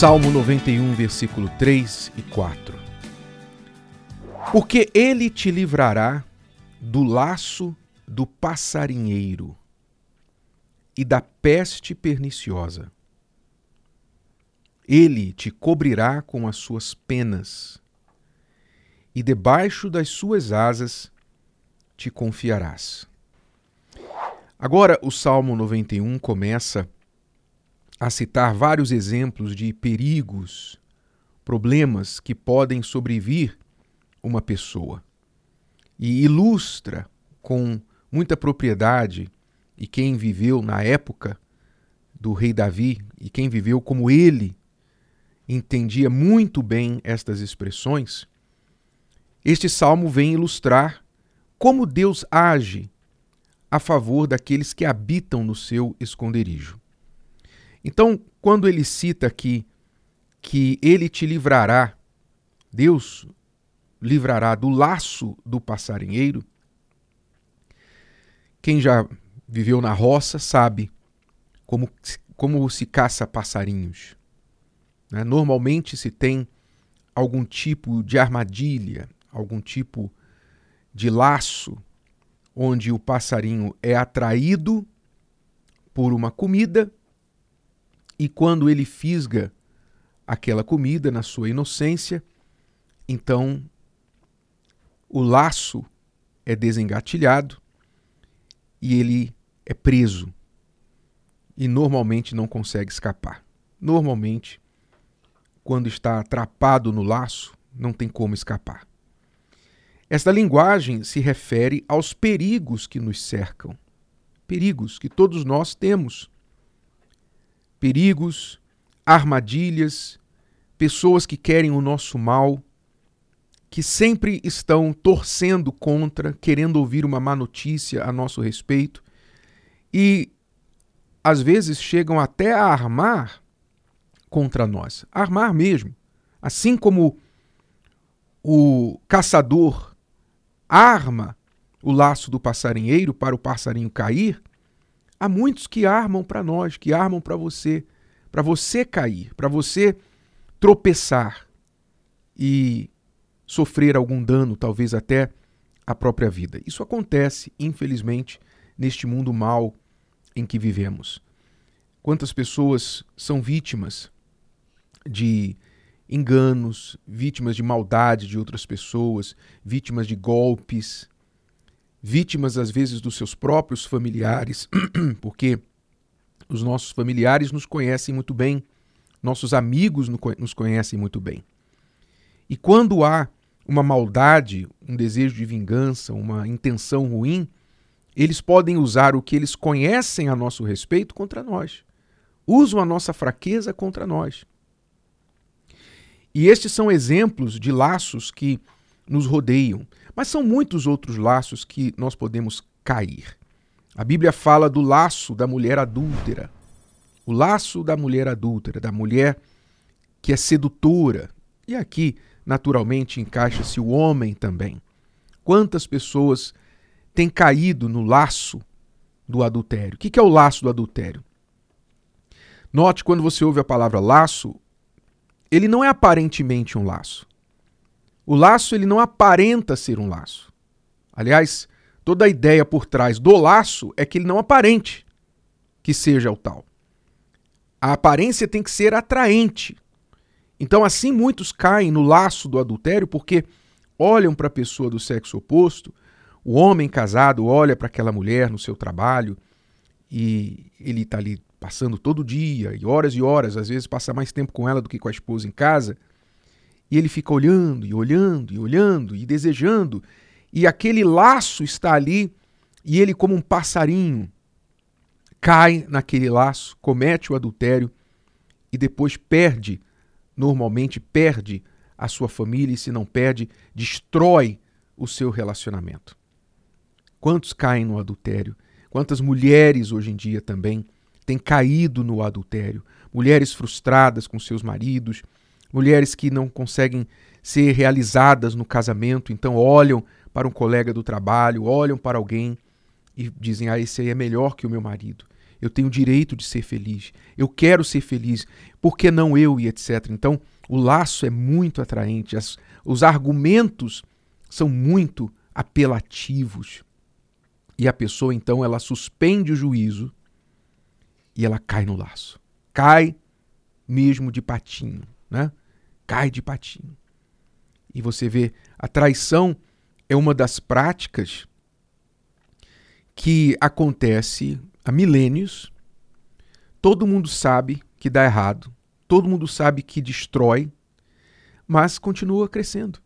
Salmo 91, versículo 3 e 4. Porque ele te livrará do laço do passarinheiro e da peste perniciosa. Ele te cobrirá com as suas penas, e debaixo das suas asas te confiarás. Agora, o Salmo 91 começa a citar vários exemplos de perigos, problemas que podem sobrevir uma pessoa. E ilustra com muita propriedade, e quem viveu na época do rei Davi, e quem viveu como ele entendia muito bem estas expressões, este salmo vem ilustrar como Deus age a favor daqueles que habitam no seu esconderijo. Então, quando ele cita aqui que ele te livrará, Deus livrará do laço do passarinheiro, quem já viveu na roça sabe como, como se caça passarinhos. Né? Normalmente se tem algum tipo de armadilha, algum tipo de laço, onde o passarinho é atraído por uma comida e quando ele fisga aquela comida na sua inocência, então o laço é desengatilhado e ele é preso. E normalmente não consegue escapar. Normalmente, quando está atrapado no laço, não tem como escapar. Esta linguagem se refere aos perigos que nos cercam, perigos que todos nós temos perigos, armadilhas, pessoas que querem o nosso mal, que sempre estão torcendo contra, querendo ouvir uma má notícia a nosso respeito e às vezes chegam até a armar contra nós, armar mesmo. Assim como o caçador arma o laço do passarinheiro para o passarinho cair, Há muitos que armam para nós, que armam para você, para você cair, para você tropeçar e sofrer algum dano, talvez até a própria vida. Isso acontece, infelizmente, neste mundo mal em que vivemos. Quantas pessoas são vítimas de enganos, vítimas de maldade de outras pessoas, vítimas de golpes, vítimas às vezes dos seus próprios familiares, porque os nossos familiares nos conhecem muito bem, nossos amigos nos conhecem muito bem. E quando há uma maldade, um desejo de vingança, uma intenção ruim, eles podem usar o que eles conhecem a nosso respeito contra nós. Usam a nossa fraqueza contra nós. E estes são exemplos de laços que nos rodeiam. Mas são muitos outros laços que nós podemos cair. A Bíblia fala do laço da mulher adúltera. O laço da mulher adúltera, da mulher que é sedutora. E aqui, naturalmente, encaixa-se o homem também. Quantas pessoas têm caído no laço do adultério? O que é o laço do adultério? Note quando você ouve a palavra laço, ele não é aparentemente um laço. O laço ele não aparenta ser um laço. Aliás, toda a ideia por trás do laço é que ele não aparente que seja o tal. A aparência tem que ser atraente. Então, assim, muitos caem no laço do adultério porque olham para a pessoa do sexo oposto, o homem casado olha para aquela mulher no seu trabalho e ele está ali passando todo dia, e horas e horas, às vezes passa mais tempo com ela do que com a esposa em casa. E ele fica olhando e olhando e olhando e desejando, e aquele laço está ali, e ele, como um passarinho, cai naquele laço, comete o adultério e depois perde, normalmente perde a sua família, e se não perde, destrói o seu relacionamento. Quantos caem no adultério? Quantas mulheres hoje em dia também têm caído no adultério? Mulheres frustradas com seus maridos, mulheres que não conseguem ser realizadas no casamento, então olham para um colega do trabalho, olham para alguém e dizem: Ah, esse aí é melhor que o meu marido. eu tenho o direito de ser feliz, eu quero ser feliz, por que não eu e etc. Então, o laço é muito atraente, as, os argumentos são muito apelativos. E a pessoa então ela suspende o juízo e ela cai no laço. Cai mesmo de patinho, né? Cai de patinho. E você vê, a traição é uma das práticas que acontece há milênios. Todo mundo sabe que dá errado, todo mundo sabe que destrói, mas continua crescendo.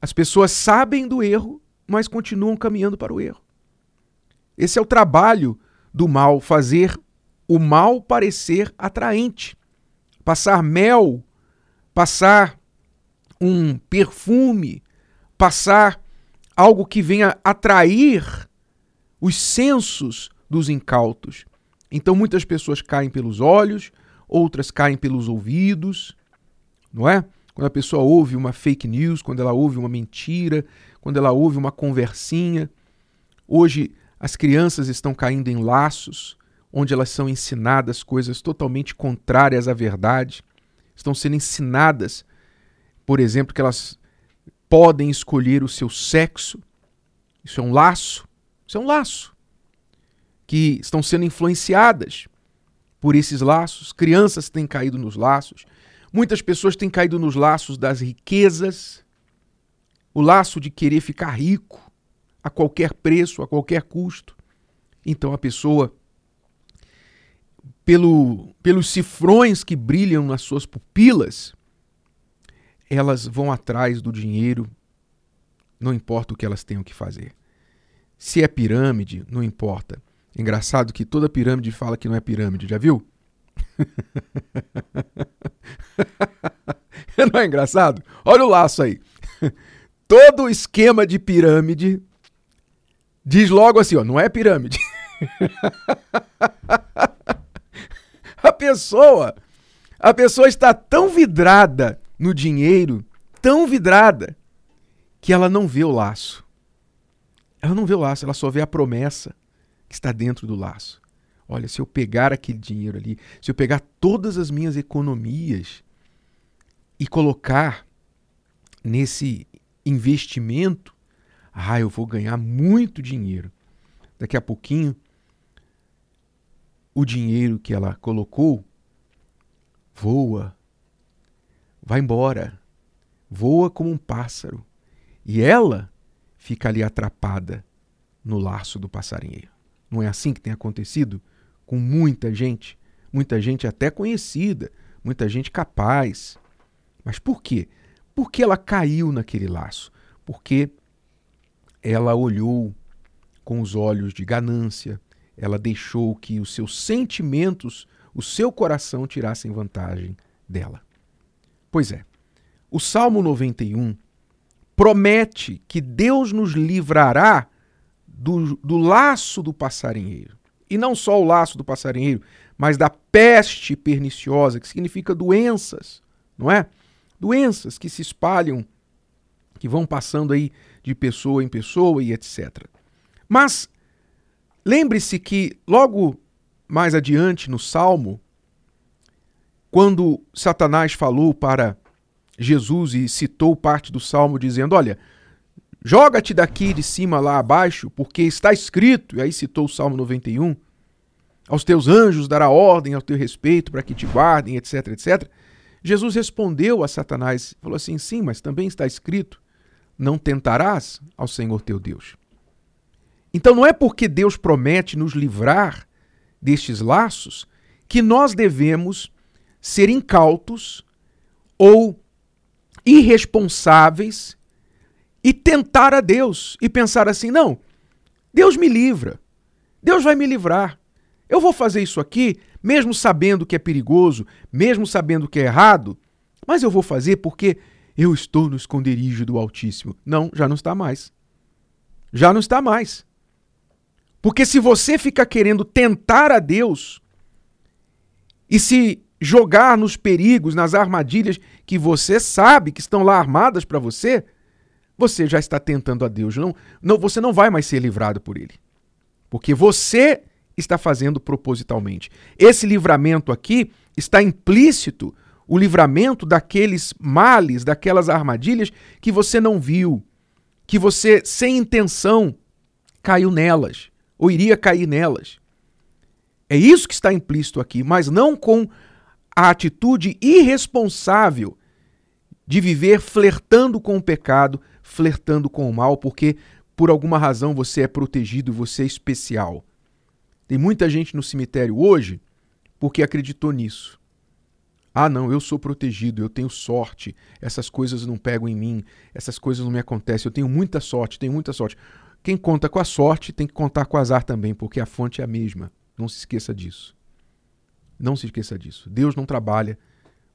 As pessoas sabem do erro, mas continuam caminhando para o erro. Esse é o trabalho do mal, fazer o mal parecer atraente. Passar mel, passar um perfume, passar algo que venha atrair os sensos dos incautos. Então muitas pessoas caem pelos olhos, outras caem pelos ouvidos, não é? Quando a pessoa ouve uma fake news, quando ela ouve uma mentira, quando ela ouve uma conversinha. Hoje as crianças estão caindo em laços onde elas são ensinadas coisas totalmente contrárias à verdade. Estão sendo ensinadas, por exemplo, que elas podem escolher o seu sexo. Isso é um laço. Isso é um laço. Que estão sendo influenciadas por esses laços. Crianças têm caído nos laços. Muitas pessoas têm caído nos laços das riquezas. O laço de querer ficar rico a qualquer preço, a qualquer custo. Então a pessoa, pelo, pelos cifrões que brilham nas suas pupilas, elas vão atrás do dinheiro, não importa o que elas tenham que fazer. Se é pirâmide, não importa. Engraçado que toda pirâmide fala que não é pirâmide, já viu? não é engraçado? Olha o laço aí. Todo esquema de pirâmide diz logo assim, ó, não é pirâmide. a pessoa, a pessoa está tão vidrada no dinheiro, tão vidrada, que ela não vê o laço. Ela não vê o laço, ela só vê a promessa que está dentro do laço. Olha, se eu pegar aquele dinheiro ali, se eu pegar todas as minhas economias e colocar nesse investimento, ah, eu vou ganhar muito dinheiro. Daqui a pouquinho, o dinheiro que ela colocou voa, vai embora, voa como um pássaro. E ela fica ali atrapada no laço do passarinheiro. Não é assim que tem acontecido com muita gente? Muita gente até conhecida, muita gente capaz. Mas por quê? Porque ela caiu naquele laço. Porque ela olhou com os olhos de ganância, ela deixou que os seus sentimentos, o seu coração tirassem vantagem dela. Pois é, o Salmo 91 promete que Deus nos livrará do, do laço do passarinheiro. E não só o laço do passarinheiro, mas da peste perniciosa, que significa doenças, não é? Doenças que se espalham, que vão passando aí de pessoa em pessoa e etc. Mas lembre-se que logo mais adiante no Salmo, quando Satanás falou para Jesus e citou parte do Salmo dizendo: Olha, joga-te daqui de cima lá abaixo, porque está escrito, e aí citou o Salmo 91, aos teus anjos dará ordem ao teu respeito para que te guardem, etc, etc. Jesus respondeu a Satanás, falou assim: Sim, mas também está escrito não tentarás ao Senhor teu Deus. Então não é porque Deus promete nos livrar destes laços que nós devemos ser incautos ou irresponsáveis e tentar a Deus e pensar assim: não, Deus me livra, Deus vai me livrar. Eu vou fazer isso aqui, mesmo sabendo que é perigoso, mesmo sabendo que é errado, mas eu vou fazer porque eu estou no esconderijo do Altíssimo. Não, já não está mais. Já não está mais. Porque se você fica querendo tentar a Deus e se jogar nos perigos, nas armadilhas que você sabe que estão lá armadas para você, você já está tentando a Deus. Não, não, você não vai mais ser livrado por ele. Porque você está fazendo propositalmente. Esse livramento aqui está implícito o livramento daqueles males, daquelas armadilhas que você não viu, que você, sem intenção, caiu nelas, ou iria cair nelas. É isso que está implícito aqui, mas não com a atitude irresponsável de viver flertando com o pecado, flertando com o mal, porque por alguma razão você é protegido, você é especial. Tem muita gente no cemitério hoje porque acreditou nisso. Ah, não, eu sou protegido, eu tenho sorte, essas coisas não pegam em mim, essas coisas não me acontecem, eu tenho muita sorte, tenho muita sorte. Quem conta com a sorte tem que contar com o azar também, porque a fonte é a mesma. Não se esqueça disso. Não se esqueça disso. Deus não trabalha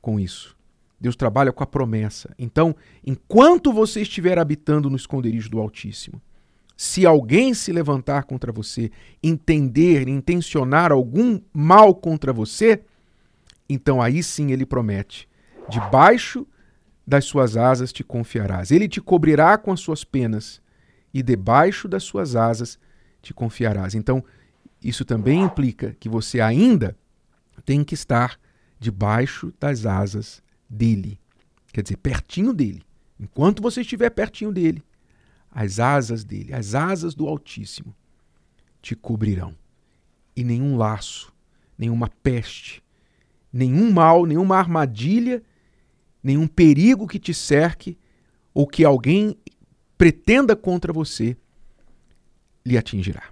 com isso. Deus trabalha com a promessa. Então, enquanto você estiver habitando no esconderijo do Altíssimo, se alguém se levantar contra você, entender, intencionar algum mal contra você, então aí sim ele promete: debaixo das suas asas te confiarás. Ele te cobrirá com as suas penas e debaixo das suas asas te confiarás. Então, isso também implica que você ainda tem que estar debaixo das asas dele. Quer dizer, pertinho dele. Enquanto você estiver pertinho dele, as asas dele, as asas do Altíssimo, te cobrirão. E nenhum laço, nenhuma peste, nenhum mal, nenhuma armadilha, nenhum perigo que te cerque ou que alguém pretenda contra você lhe atingirá.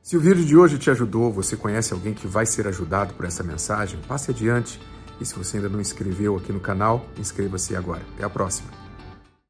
Se o vídeo de hoje te ajudou, você conhece alguém que vai ser ajudado por essa mensagem, passe adiante. E se você ainda não inscreveu aqui no canal, inscreva-se agora. Até a próxima.